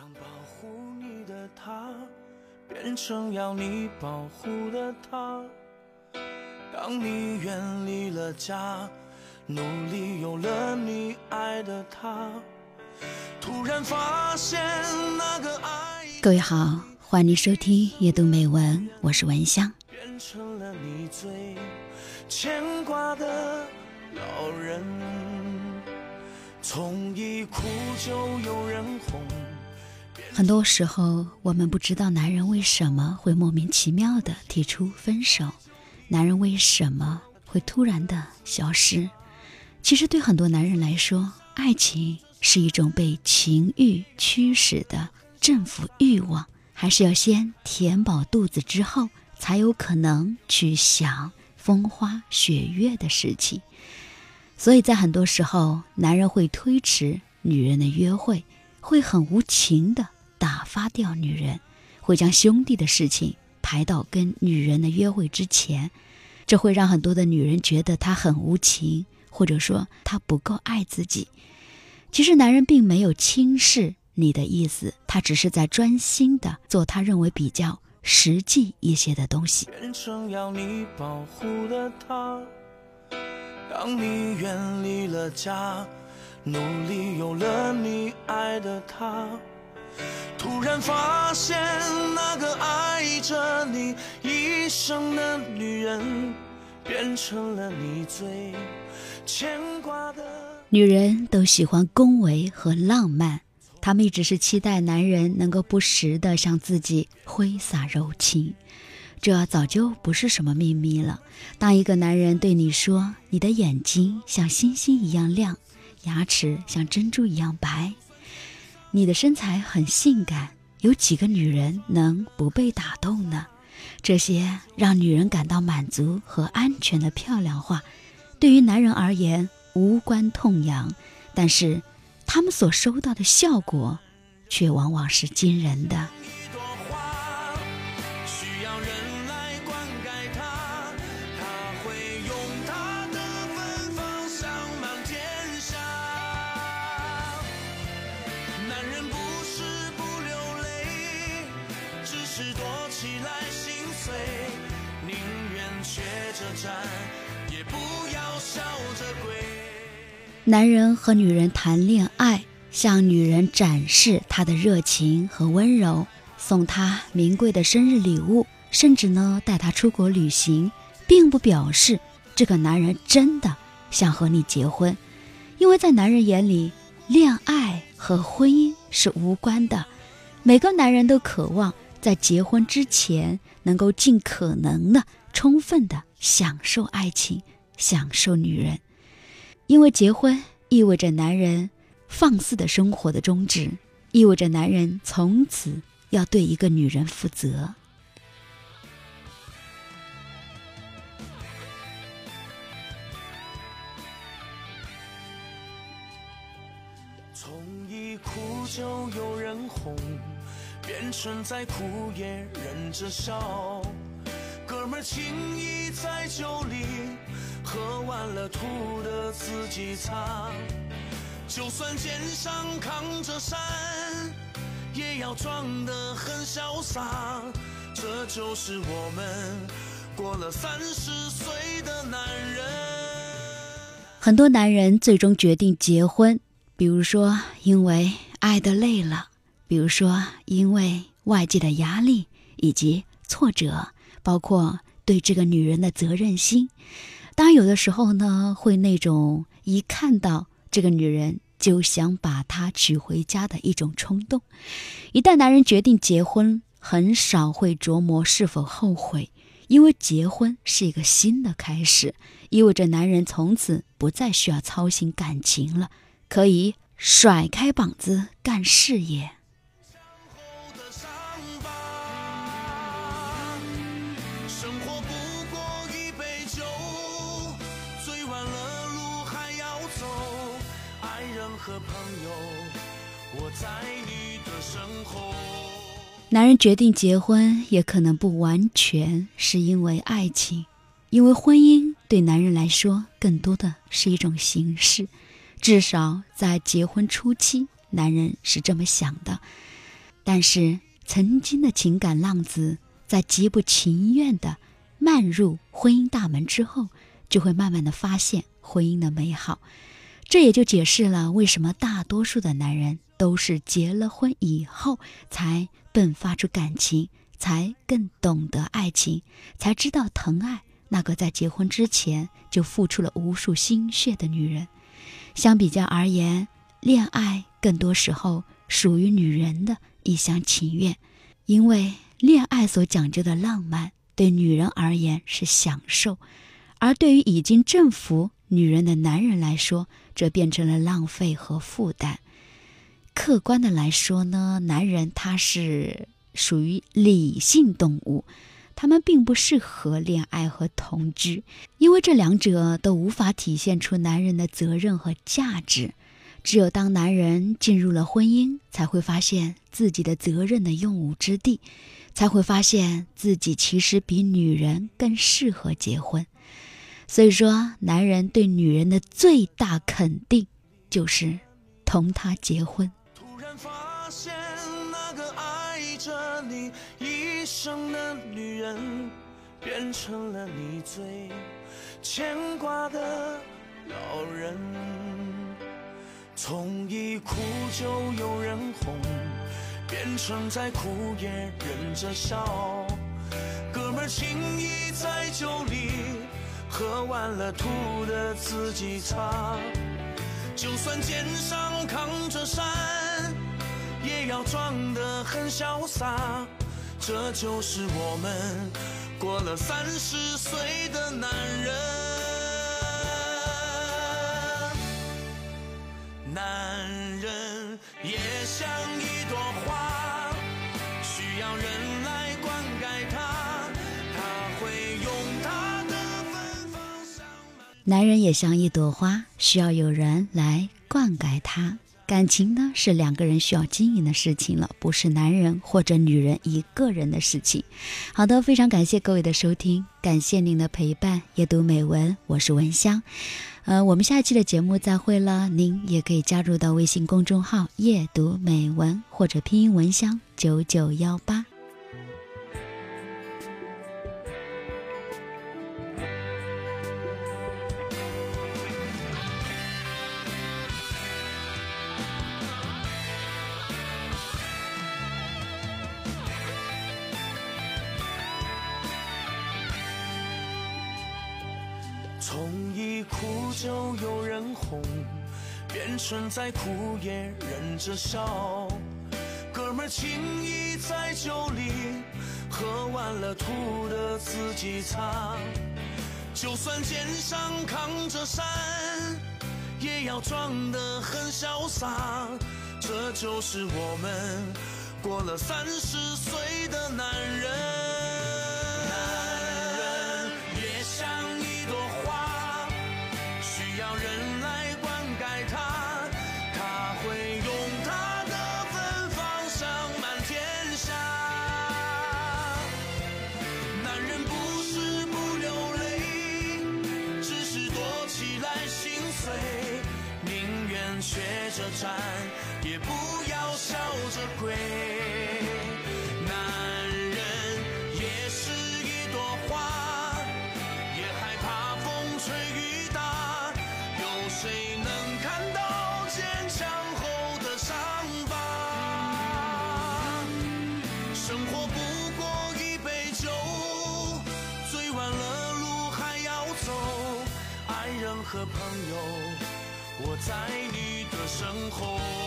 当保护你的他变成要你保护的他，当你远离了家，努力有了你爱的他，突然发现那个爱各位好，欢迎收听阅读美文，我是文香。变成了你最牵挂的老人，从一哭就有人哄。很多时候，我们不知道男人为什么会莫名其妙的提出分手，男人为什么会突然的消失。其实，对很多男人来说，爱情是一种被情欲驱使的征服欲望，还是要先填饱肚子之后，才有可能去想风花雪月的事情。所以在很多时候，男人会推迟女人的约会，会很无情的。打发掉女人，会将兄弟的事情排到跟女人的约会之前，这会让很多的女人觉得他很无情，或者说他不够爱自己。其实男人并没有轻视你的意思，他只是在专心的做他认为比较实际一些的东西。人生要你保护的他，当你远离了家，努力有了你爱的他。突然发现，那个爱着你一生的女人，变成了你最牵挂的。女人都喜欢恭维和浪漫，她们一直是期待男人能够不时的向自己挥洒柔情，这早就不是什么秘密了。当一个男人对你说：“你的眼睛像星星一样亮，牙齿像珍珠一样白。”你的身材很性感，有几个女人能不被打动呢？这些让女人感到满足和安全的漂亮话，对于男人而言无关痛痒，但是他们所收到的效果，却往往是惊人的。需要人男人和女人谈恋爱，向女人展示他的热情和温柔，送她名贵的生日礼物，甚至呢带她出国旅行，并不表示这个男人真的想和你结婚，因为在男人眼里，恋爱和婚姻是无关的。每个男人都渴望在结婚之前能够尽可能的充分的享受爱情，享受女人。因为结婚意味着男人放肆的生活的终止，意味着男人从此要对一个女人负责。从一哭就有人哄，变成再哭也忍着笑，们情谊在酒里。喝完了吐的自己擦，就算肩上扛着山，也要装得很潇洒。这就是我们过了三十岁的男人。很多男人最终决定结婚，比如说因为爱的累了，比如说因为外界的压力以及挫折，包括对这个女人的责任心。当然，有的时候呢，会那种一看到这个女人就想把她娶回家的一种冲动。一旦男人决定结婚，很少会琢磨是否后悔，因为结婚是一个新的开始，意味着男人从此不再需要操心感情了，可以甩开膀子干事业。朋友，我在你的身后男人决定结婚，也可能不完全是因为爱情，因为婚姻对男人来说更多的是一种形式，至少在结婚初期，男人是这么想的。但是曾经的情感浪子，在极不情愿的迈入婚姻大门之后，就会慢慢的发现婚姻的美好。这也就解释了为什么大多数的男人都是结了婚以后才迸发出感情，才更懂得爱情，才知道疼爱那个在结婚之前就付出了无数心血的女人。相比较而言，恋爱更多时候属于女人的一厢情愿，因为恋爱所讲究的浪漫对女人而言是享受，而对于已经征服。女人的男人来说，这变成了浪费和负担。客观的来说呢，男人他是属于理性动物，他们并不适合恋爱和同居，因为这两者都无法体现出男人的责任和价值。只有当男人进入了婚姻，才会发现自己的责任的用武之地，才会发现自己其实比女人更适合结婚。所以说，男人对女人的最大肯定，就是同她结婚。突然发现，那个爱着你一生的女人，变成了你最牵挂的老人。从一哭就有人哄，变成再哭也忍着笑。哥们情谊在酒里。喝完了，吐的自己擦。就算肩上扛着山，也要装得很潇洒。这就是我们过了三十岁的男人。男人也像一朵花，需要人男人也像一朵花，需要有人来灌溉它。感情呢，是两个人需要经营的事情了，不是男人或者女人一个人的事情。好的，非常感谢各位的收听，感谢您的陪伴。阅读美文，我是文香。呃，我们下期的节目再会了。您也可以加入到微信公众号“阅读美文”或者拼音文香九九幺八。从一哭就有人哄，变成再哭也忍着笑。哥们儿情谊在酒里，喝完了吐的自己擦。就算肩上扛着山，也要装得很潇洒。这就是我们过了三十岁的男人。着战，也不要笑着跪。生活。